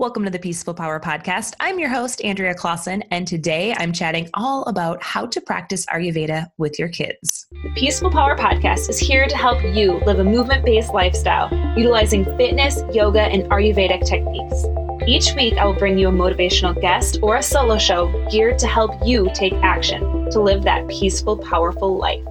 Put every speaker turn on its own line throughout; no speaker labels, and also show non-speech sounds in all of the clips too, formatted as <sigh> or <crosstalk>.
Welcome to the Peaceful Power Podcast. I'm your host, Andrea Clausen, and today I'm chatting all about how to practice Ayurveda with your kids.
The Peaceful Power Podcast is here to help you live a movement based lifestyle utilizing fitness, yoga, and Ayurvedic techniques. Each week, I will bring you a motivational guest or a solo show geared to help you take action to live that peaceful, powerful life.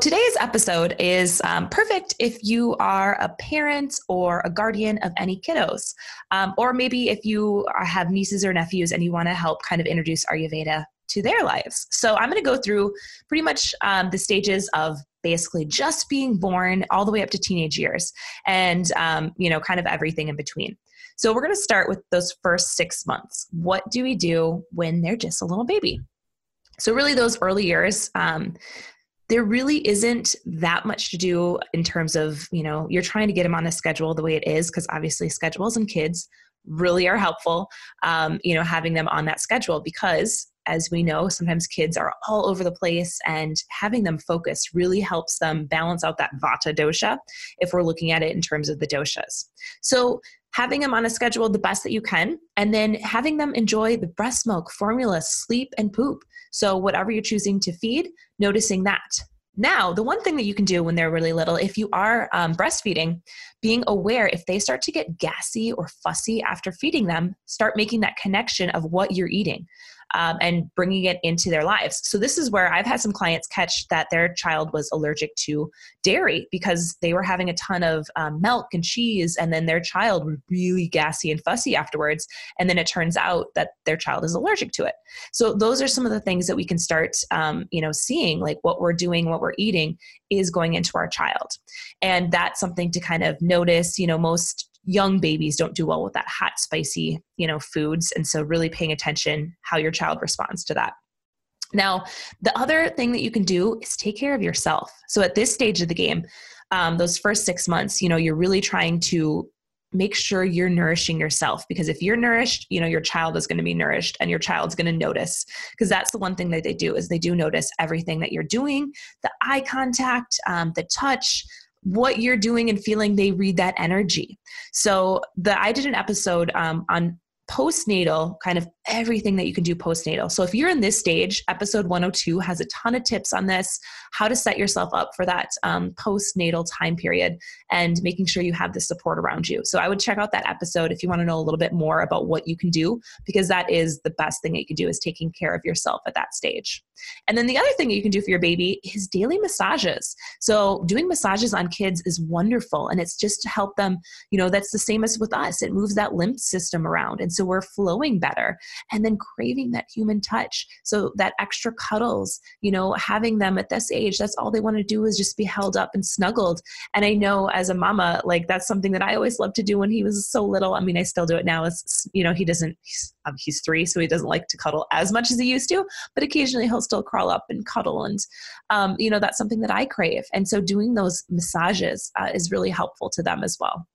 Today's episode is um, perfect if you are a parent or a guardian of any kiddos, um, or maybe if you have nieces or nephews and you want to help kind of introduce Ayurveda to their lives. So I'm going to go through pretty much um, the stages of basically just being born all the way up to teenage years, and um, you know, kind of everything in between. So we're going to start with those first six months. What do we do when they're just a little baby? So really, those early years um, there really isn't that much to do in terms of you know you're trying to get them on a schedule the way it is because obviously schedules and kids really are helpful um, you know having them on that schedule because as we know sometimes kids are all over the place and having them focus really helps them balance out that vata dosha if we're looking at it in terms of the doshas so having them on a schedule the best that you can and then having them enjoy the breast milk formula sleep and poop so, whatever you're choosing to feed, noticing that. Now, the one thing that you can do when they're really little, if you are um, breastfeeding, being aware if they start to get gassy or fussy after feeding them, start making that connection of what you're eating um, and bringing it into their lives. So, this is where I've had some clients catch that their child was allergic to dairy because they were having a ton of um, milk and cheese, and then their child was really gassy and fussy afterwards. And then it turns out that their child is allergic to it. So, those are some of the things that we can start, um, you know, seeing like what we're doing, what we're eating is going into our child. And that's something to kind of notice. You know, most young babies don't do well with that hot spicy you know foods. And so really paying attention how your child responds to that. Now the other thing that you can do is take care of yourself. So at this stage of the game um, those first six months you know you're really trying to make sure you're nourishing yourself. Because if you're nourished you know your child is going to be nourished and your child's going to notice. Because that's the one thing that they do is they do notice everything that you're doing the eye contact um, the touch what you're doing and feeling they read that energy. So the i did an episode um, on postnatal kind of everything that you can do postnatal. So if you're in this stage, episode 102 has a ton of tips on this, how to set yourself up for that um, postnatal time period and making sure you have the support around you. So I would check out that episode if you want to know a little bit more about what you can do because that is the best thing that you can do is taking care of yourself at that stage. And then the other thing that you can do for your baby is daily massages. So doing massages on kids is wonderful and it's just to help them, you know, that's the same as with us. It moves that lymph system around and so we're flowing better and then craving that human touch. So that extra cuddles, you know, having them at this age, that's all they want to do is just be held up and snuggled. And I know as a mama, like that's something that I always loved to do when he was so little. I mean, I still do it now. It's, you know, he doesn't, he's, um, he's three, so he doesn't like to cuddle as much as he used to, but occasionally he'll still crawl up and cuddle. And, um, you know, that's something that I crave. And so doing those massages uh, is really helpful to them as well.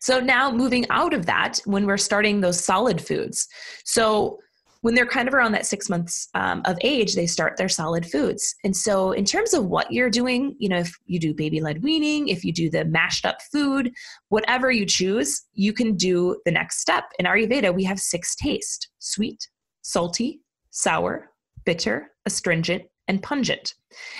So now moving out of that, when we're starting those solid foods. So when they're kind of around that six months um, of age, they start their solid foods. And so, in terms of what you're doing, you know, if you do baby led weaning, if you do the mashed up food, whatever you choose, you can do the next step. In Ayurveda, we have six tastes sweet, salty, sour, bitter, astringent, and pungent.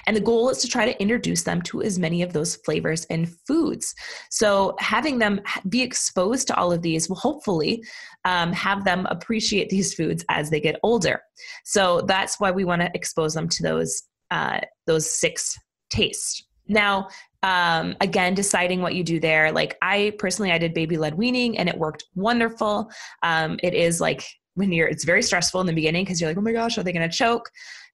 And the goal is to try to introduce them to as many of those flavors and foods. So, having them be exposed to all of these will hopefully um, have them appreciate these foods as they get older. So, that's why we want to expose them to those, uh, those six tastes. Now, um, again, deciding what you do there. Like, I personally, I did baby led weaning and it worked wonderful. Um, it is like, when you're it's very stressful in the beginning because you're like oh my gosh are they going to choke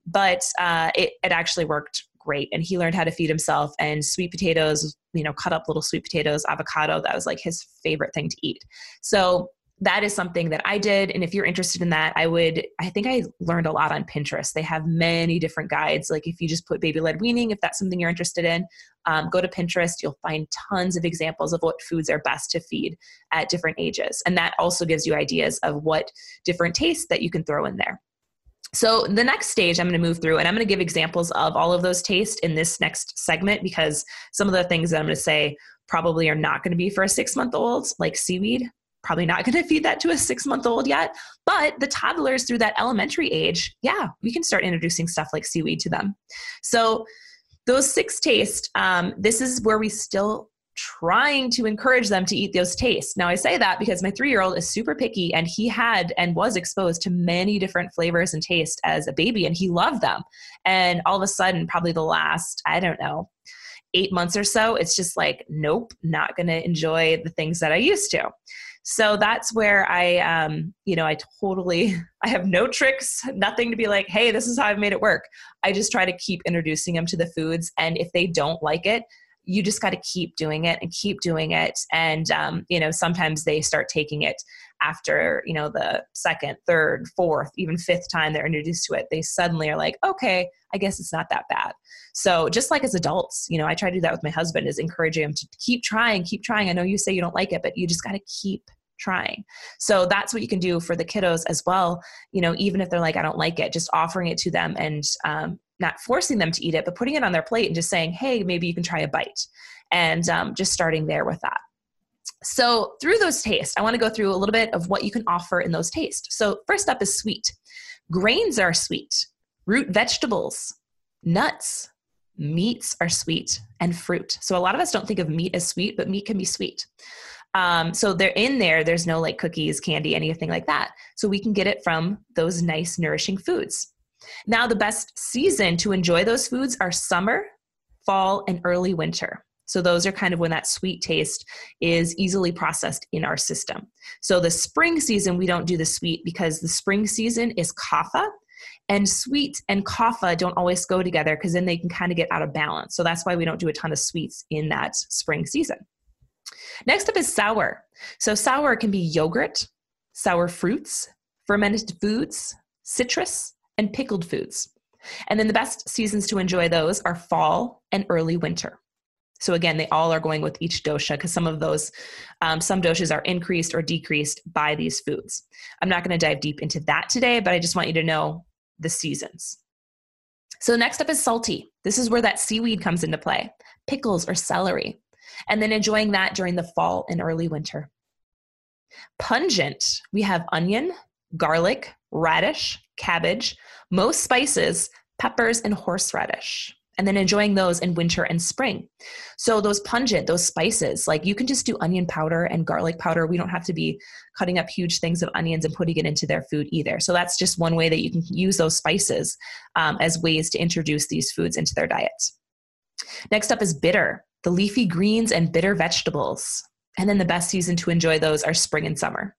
but uh, it, it actually worked great and he learned how to feed himself and sweet potatoes you know cut up little sweet potatoes avocado that was like his favorite thing to eat so that is something that I did. And if you're interested in that, I would, I think I learned a lot on Pinterest. They have many different guides. Like if you just put baby led weaning, if that's something you're interested in, um, go to Pinterest. You'll find tons of examples of what foods are best to feed at different ages. And that also gives you ideas of what different tastes that you can throw in there. So, the next stage I'm going to move through, and I'm going to give examples of all of those tastes in this next segment because some of the things that I'm going to say probably are not going to be for a six month old, like seaweed. Probably not <laughs> going to feed that to a six month old yet. But the toddlers through that elementary age, yeah, we can start introducing stuff like seaweed to them. So, those six tastes, um, this is where we still trying to encourage them to eat those tastes. Now, I say that because my three year old is super picky and he had and was exposed to many different flavors and tastes as a baby and he loved them. And all of a sudden, probably the last, I don't know, eight months or so, it's just like, nope, not going to enjoy the things that I used to. So that's where I, um, you know, I totally, <laughs> I have no tricks, nothing to be like, hey, this is how I've made it work. I just try to keep introducing them to the foods. And if they don't like it, you just got to keep doing it and keep doing it. And um, you know sometimes they start taking it after you know the second third fourth even fifth time they're introduced to it they suddenly are like okay i guess it's not that bad. So just like as adults you know i try to do that with my husband is encouraging him to keep trying keep trying. I know you say you don't like it but you just got to keep trying. So that's what you can do for the kiddos as well. You know even if they're like i don't like it just offering it to them and um, not forcing them to eat it, but putting it on their plate and just saying, hey, maybe you can try a bite. And um, just starting there with that. So, through those tastes, I want to go through a little bit of what you can offer in those tastes. So, first up is sweet. Grains are sweet, root vegetables, nuts, meats are sweet, and fruit. So, a lot of us don't think of meat as sweet, but meat can be sweet. Um, so they're in there. There's no like cookies, candy, anything like that. So we can get it from those nice, nourishing foods. Now, the best season to enjoy those foods are summer, fall, and early winter. So, those are kind of when that sweet taste is easily processed in our system. So, the spring season, we don't do the sweet because the spring season is kapha, and sweet and kapha don't always go together because then they can kind of get out of balance. So, that's why we don't do a ton of sweets in that spring season. Next up is sour. So, sour can be yogurt, sour fruits, fermented foods, citrus, and pickled foods. And then the best seasons to enjoy those are fall and early winter. So again, they all are going with each dosha because some of those, um, some doshas are increased or decreased by these foods. I'm not going to dive deep into that today, but I just want you to know the seasons. So next up is salty. This is where that seaweed comes into play, pickles or celery, and then enjoying that during the fall and early winter. Pungent, we have onion, garlic, radish, cabbage, most spices, peppers, and horseradish. And then enjoying those in winter and spring. So, those pungent, those spices, like you can just do onion powder and garlic powder. We don't have to be cutting up huge things of onions and putting it into their food either. So, that's just one way that you can use those spices um, as ways to introduce these foods into their diets. Next up is bitter, the leafy greens and bitter vegetables. And then the best season to enjoy those are spring and summer.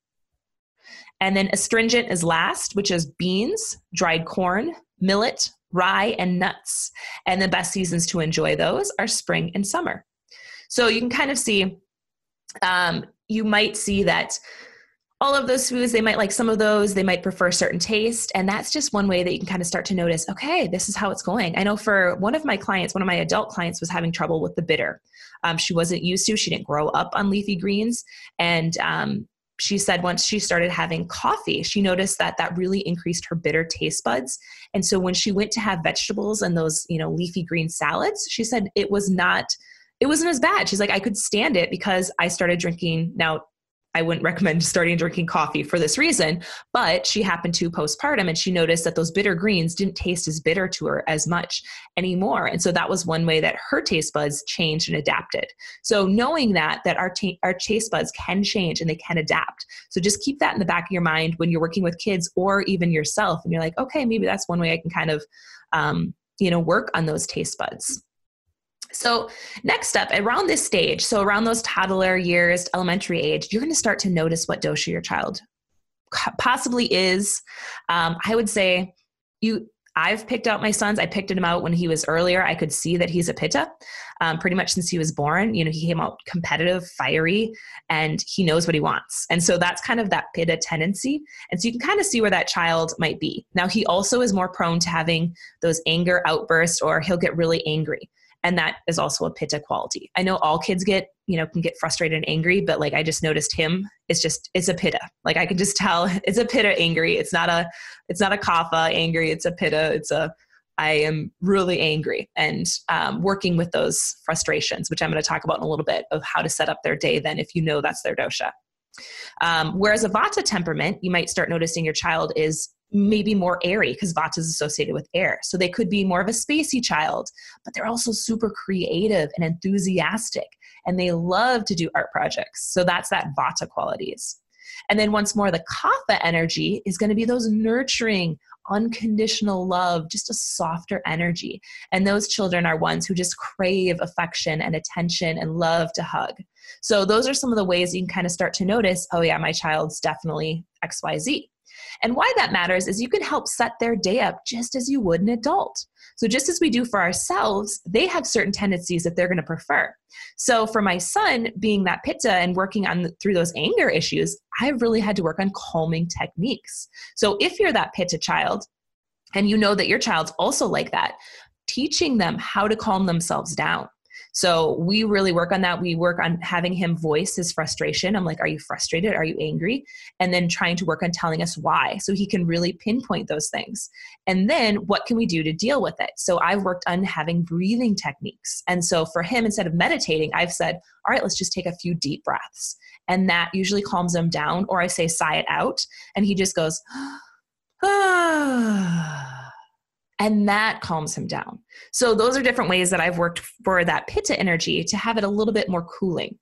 And then astringent is last, which is beans, dried corn, millet, rye, and nuts. And the best seasons to enjoy those are spring and summer. So you can kind of see, um, you might see that all of those foods, they might like some of those, they might prefer a certain taste. And that's just one way that you can kind of start to notice, okay, this is how it's going. I know for one of my clients, one of my adult clients was having trouble with the bitter. Um, she wasn't used to, she didn't grow up on leafy greens. And um, she said once she started having coffee, she noticed that that really increased her bitter taste buds. And so when she went to have vegetables and those, you know, leafy green salads, she said it was not it wasn't as bad. She's like I could stand it because I started drinking now I wouldn't recommend starting drinking coffee for this reason, but she happened to postpartum and she noticed that those bitter greens didn't taste as bitter to her as much anymore. And so that was one way that her taste buds changed and adapted. So knowing that that our ta- our taste buds can change and they can adapt. So just keep that in the back of your mind when you're working with kids or even yourself and you're like, okay, maybe that's one way I can kind of um, you know work on those taste buds. So, next up, around this stage, so around those toddler years, elementary age, you're going to start to notice what dosha your child possibly is. Um, I would say you. I've picked out my sons. I picked him out when he was earlier. I could see that he's a pitta, um, pretty much since he was born. You know, he came out competitive, fiery, and he knows what he wants. And so that's kind of that pitta tendency. And so you can kind of see where that child might be. Now, he also is more prone to having those anger outbursts, or he'll get really angry and that is also a pitta quality. I know all kids get you know can get frustrated and angry but like i just noticed him. It's just it's a pitta like i can just tell <laughs> it's a pitta angry. It's not a it's not a kapha angry. It's a pitta it's a I am really angry. And um, working with those frustrations, which I'm going to talk about in a little bit of how to set up their day then if you know that's their dosha. Um, whereas a vata temperament, you might start noticing your child is maybe more airy because vata is associated with air. So they could be more of a spacey child, but they're also super creative and enthusiastic and they love to do art projects. So that's that vata qualities. And then once more, the kapha energy is going to be those nurturing, unconditional love, just a softer energy. And those children are ones who just crave affection and attention and love to hug. So those are some of the ways you can kind of start to notice, oh yeah, my child's definitely XYZ. And why that matters is you can help set their day up just as you would an adult. So, just as we do for ourselves, they have certain tendencies that they're going to prefer. So, for my son, being that pitta and working on through those anger issues, I've really had to work on calming techniques. So, if you're that pitta child, and you know that your child's also like that, teaching them how to calm themselves down. So we really work on that. We work on having him voice his frustration. I'm like, are you frustrated? Are you angry? And then trying to work on telling us why so he can really pinpoint those things. And then what can we do to deal with it? So I've worked on having breathing techniques. And so for him, instead of meditating, I've said, all right, let's just take a few deep breaths. And that usually calms him down. Or I say, sigh it out. And he just goes, <gasps> ah and that calms him down. So those are different ways that I've worked for that pitta energy to have it a little bit more cooling.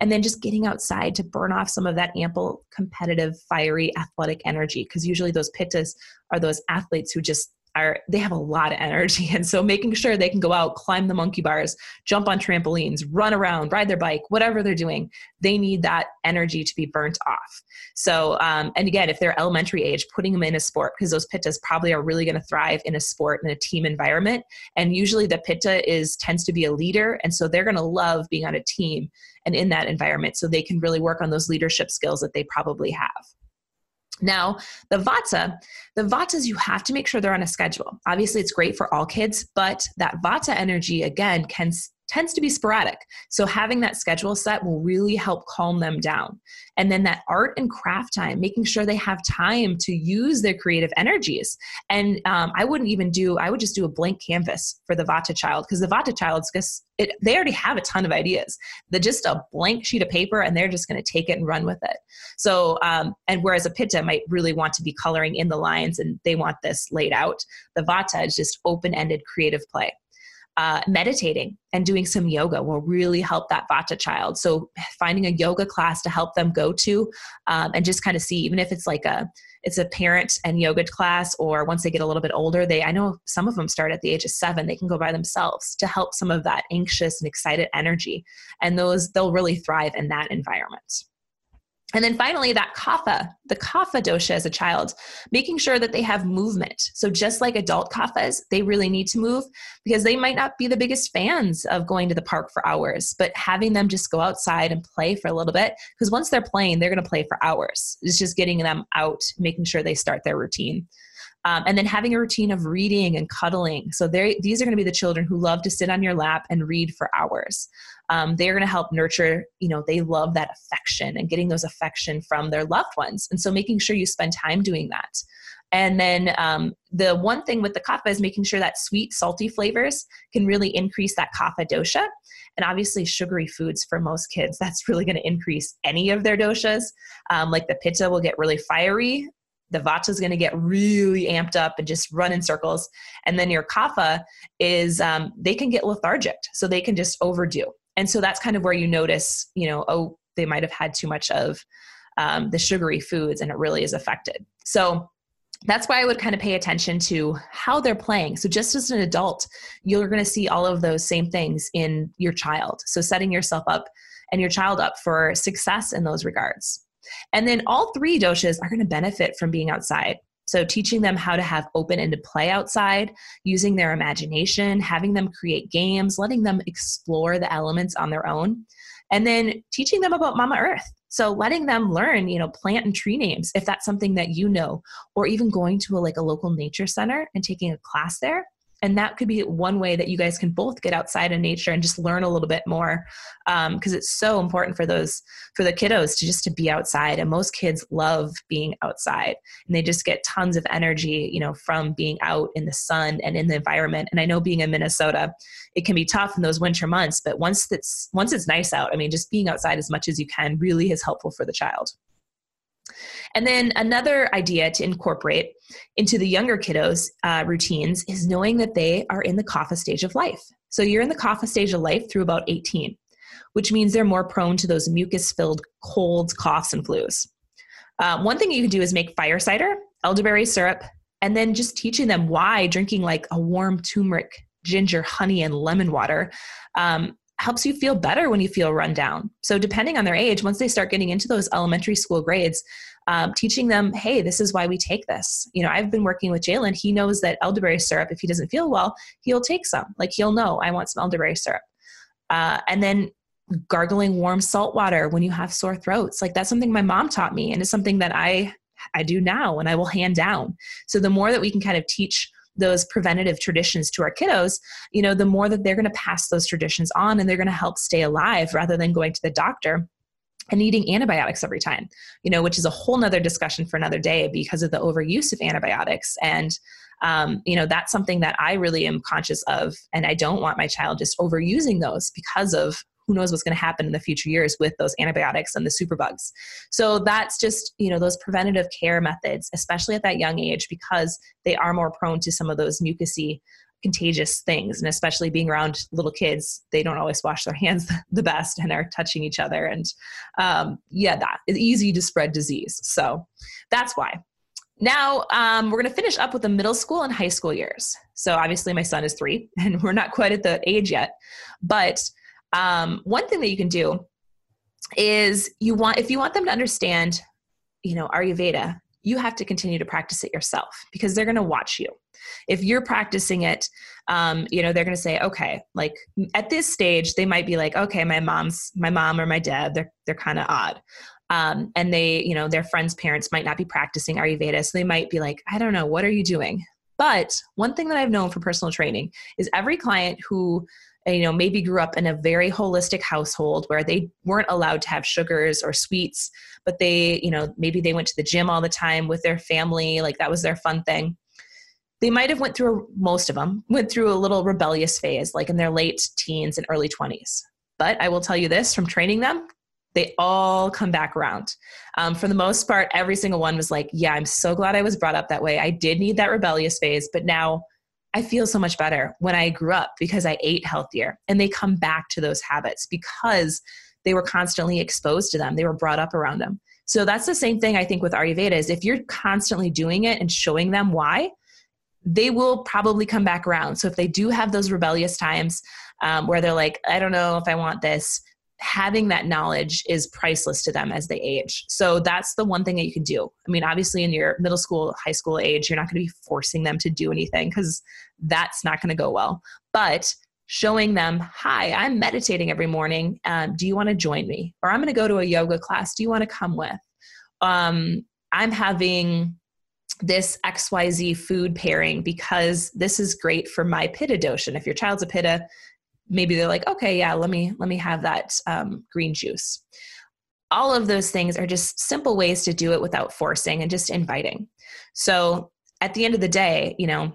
And then just getting outside to burn off some of that ample, competitive, fiery, athletic energy. Because usually those pittas are those athletes who just are they have a lot of energy. <laughs> And so making sure they can go out climb the monkey bars jump on trampolines run around ride their bike whatever they're doing they need that energy to be burnt off. So um, and again if they're elementary age putting them in a sport because those pittas probably are really going to thrive in a sport in a team environment. And usually the pitta is tends to be a leader and so they're going to love being on a team and in that environment so they can really work on those leadership skills that they probably have now, the Vata, the Vatas, you have to make sure they're on a schedule. Obviously, it's great for all kids, but that Vata energy, again, can tends to be sporadic. So having that schedule set will really help calm them down. And then that art and craft time, making sure they have time to use their creative energies. And um, I wouldn't even do, I would just do a blank canvas for the Vata child because the Vata child's just, it, they already have a ton of ideas. They're just a blank sheet of paper and they're just going to take it and run with it. So, um, and whereas a Pitta might really want to be coloring in the lines and they want this laid out, the Vata is just open ended creative play uh, meditating and doing some yoga will really help that vata child. So finding a yoga class to help them go to um, and just kind of see even if it's like a it's a parent and yoga class or once they get a little bit older they i know some of them start at the age of seven they can go by themselves to help some of that anxious and excited energy. And those they'll really thrive in that environment and then finally, that kapha, the kapha dosha as a child, making sure that they have movement. So just like adult kaphas, they really need to move because they might not be the biggest fans of going to the park for hours, but having them just go outside and play for a little bit because once they're playing, they're going to play for hours. It's just getting them out, making sure they start their routine. Um, and then having a routine of reading and cuddling. So these are going to be the children who love to sit on your lap and read for hours. Um, they're going to help nurture, you know, they love that affection and getting those affection from their loved ones. And so making sure you spend time doing that. And then um, the one thing with the kapha is making sure that sweet, salty flavors can really increase that kapha dosha. And obviously, sugary foods for most kids, that's really going to increase any of their doshas. Um, like the pitta will get really fiery the vata is going to get really amped up and just run in circles and then your kapha is um, they can get lethargic so they can just overdo and so that's kind of where you notice you know oh they might have had too much of um, the sugary foods and it really is affected so that's why I would kind of pay attention to how they're playing. So, just as an adult, you're going to see all of those same things in your child. So, setting yourself up and your child up for success in those regards. And then all three doshas are going to benefit from being outside. So, teaching them how to have open ended play outside, using their imagination, having them create games, letting them explore the elements on their own, and then teaching them about Mama Earth. So, letting them learn, you know, plant and tree names if that's something that you know, or even going to a, like a local nature center and taking a class there and that could be one way that you guys can both get outside in nature and just learn a little bit more because um, it's so important for those for the kiddos to just to be outside. And most kids love being outside and they just get tons of energy you know from being out in the sun and in the environment. And i know being in minnesota it can be tough in those winter months but once it's once it's nice out i mean just being outside as much as you can really is helpful for the child and then another idea to incorporate into the younger kiddos' uh, routines is knowing that they are in the kapha stage of life. So you're in the kapha stage of life through about 18, which means they're more prone to those mucus filled colds, coughs, and flus. Uh, one thing you can do is make fire cider, elderberry syrup, and then just teaching them why drinking like a warm turmeric, ginger, honey, and lemon water um, helps you feel better when you feel run down. So, depending on their age, once they start getting into those elementary school grades, um, teaching them, hey, this is why we take this. You know, I've been working with Jalen. He knows that elderberry syrup, if he doesn't feel well, he'll take some. Like he'll know, I want some elderberry syrup. Uh, and then gargling warm salt water when you have sore throats. Like that's something my mom taught me, and it's something that I I do now, and I will hand down. So the more that we can kind of teach those preventative traditions to our kiddos, you know, the more that they're going to pass those traditions on and they're going to help stay alive rather than going to the doctor and needing antibiotics every time, you know, which is a whole nother discussion for another day because of the overuse of antibiotics. And, um, you know, that's something that I really am conscious of. And I don't want my child just overusing those because of who knows what's going to happen in the future years with those antibiotics and the superbugs. So that's just, you know, those preventative care methods, especially at that young age, because they are more prone to some of those mucousy contagious things. And especially being around little kids they don't always wash their hands <laughs> the best and are touching each other. And um, yeah that is easy to spread disease. So that's why. Now um, we're going to finish up with the middle school and high school years. So obviously my son is three <laughs> and we're not quite at the age yet. But um, one thing that you can do is you want if you want them to understand you know ayurveda you have to continue to practice it yourself because they're going to watch you. If you're practicing it um, you know they're going to say okay like at this stage they might be like okay my mom's my mom or my dad they're they're kind of odd. Um, and they you know their friends parents might not be practicing ayurveda so they might be like i don't know what are you doing? But one thing that i've known from personal training is every client who you know maybe grew up in a very holistic household where they weren't allowed to have sugars or sweets but they you know maybe they went to the gym all the time with their family like that was their fun thing. They might have went through most of them went through a little rebellious phase like in their late teens and early 20s but i will tell you this from training them they all come back around. Um, for the most part every single one was like yeah i'm so glad i was brought up that way. I did need that rebellious phase but now I feel so much better when I grew up because I ate healthier. And they come back to those habits because they were constantly exposed to them. They were brought up around them. So that's the same thing I think with Ayurveda is if you're constantly doing it and showing them why, they will probably come back around. So if they do have those rebellious times um, where they're like, I don't know if I want this, having that knowledge is priceless to them as they age. So that's the one thing that you can do. I mean, obviously, in your middle school, high school age, you're not going to be forcing them to do anything because that's not going to go well. But showing them, hi, I'm meditating every morning. Um, do you want to join me? Or I'm going to go to a yoga class. Do you want to come with? Um, I'm having this XYZ food pairing because this is great for my pitta dosha. And if your child's a pitta, maybe they're like okay yeah let me let me have that um, green juice. All of those things are just simple ways to do it without forcing and just inviting. So at the end of the day you know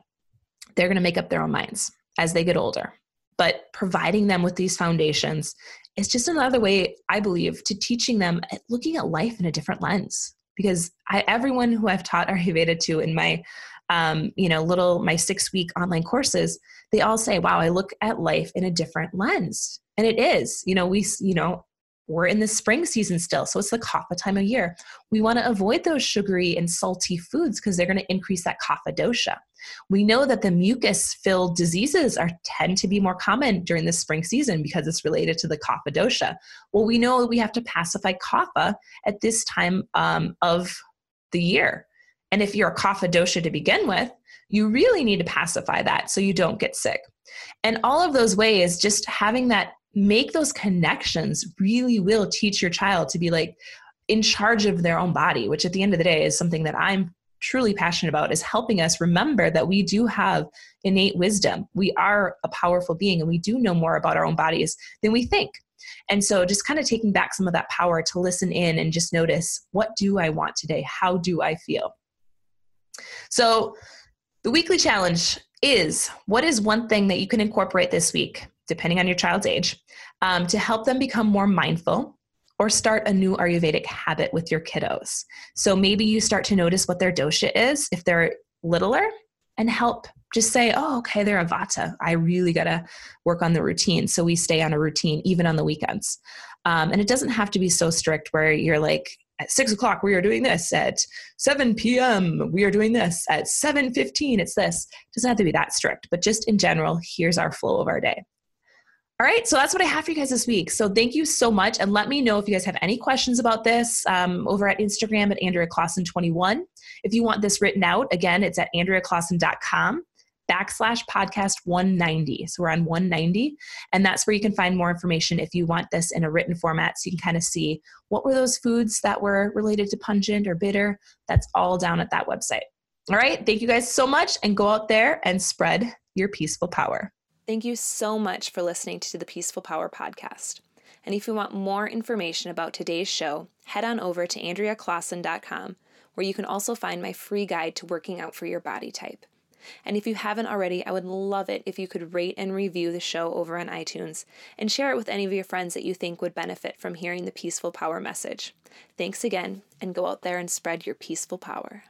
they're going to make up their own minds as they get older. But providing them with these foundations is just another way i believe to teaching them looking at life in a different lens. Because I, everyone who i've taught <laughs> ayurveda to in my um, you know little my six week online courses they all say, wow, I look at life in a different lens. And it is, you know, we, you know, we're in the spring season still, so it's the kapha time of year. We want to avoid those sugary and salty foods because they're going to increase that kapha dosha. We know that the mucus-filled diseases are tend to be more common during the spring season because it's related to the kapha dosha. Well, we know we have to pacify kapha at this time um, of the year. And if you're a kapha to begin with, you really need to pacify that so you don't get sick. And all of those ways, just having that make those connections really will teach your child to be like in charge of their own body, which at the end of the day is something that I'm truly passionate about is helping us remember that we do have innate wisdom. We are a powerful being and we do know more about our own bodies than we think. And so just kind of taking back some of that power to listen in and just notice what do I want today? How do I feel? So the weekly challenge is what is one thing that you can incorporate this week, depending on your child's age, um, to help them become more mindful or start a new Ayurvedic habit with your kiddos. So maybe you start to notice what their dosha is if they're littler and help just say, oh, okay, they're a vata. I really got to work on the routine. So we stay on a routine even on the weekends. Um, and it doesn't have to be so strict where you're like, at six o'clock we are doing this at 7 p.m we are doing this at 7.15 it's this it doesn't have to be that strict but just in general here's our flow of our day all right, so that's what I have for you guys this week. So thank you so much. And let me know if you guys have any questions about this um, over at Instagram at Andrea Clausen21. If you want this written out, again, it's at AndreaClausen.com backslash podcast 190. So we're on 190. And that's where you can find more information if you want this in a written format. So you can kind of see what were those foods that were related to pungent or bitter. That's all down at that website. All right, thank you guys so much. And go out there and spread your peaceful power.
Thank you so much for listening to the Peaceful Power podcast. And if you want more information about today's show, head on over to AndreaClausen.com, where you can also find my free guide to working out for your body type. And if you haven't already, I would love it if you could rate and review the show over on iTunes and share it with any of your friends that you think would benefit from hearing the Peaceful Power message. Thanks again, and go out there and spread your peaceful power.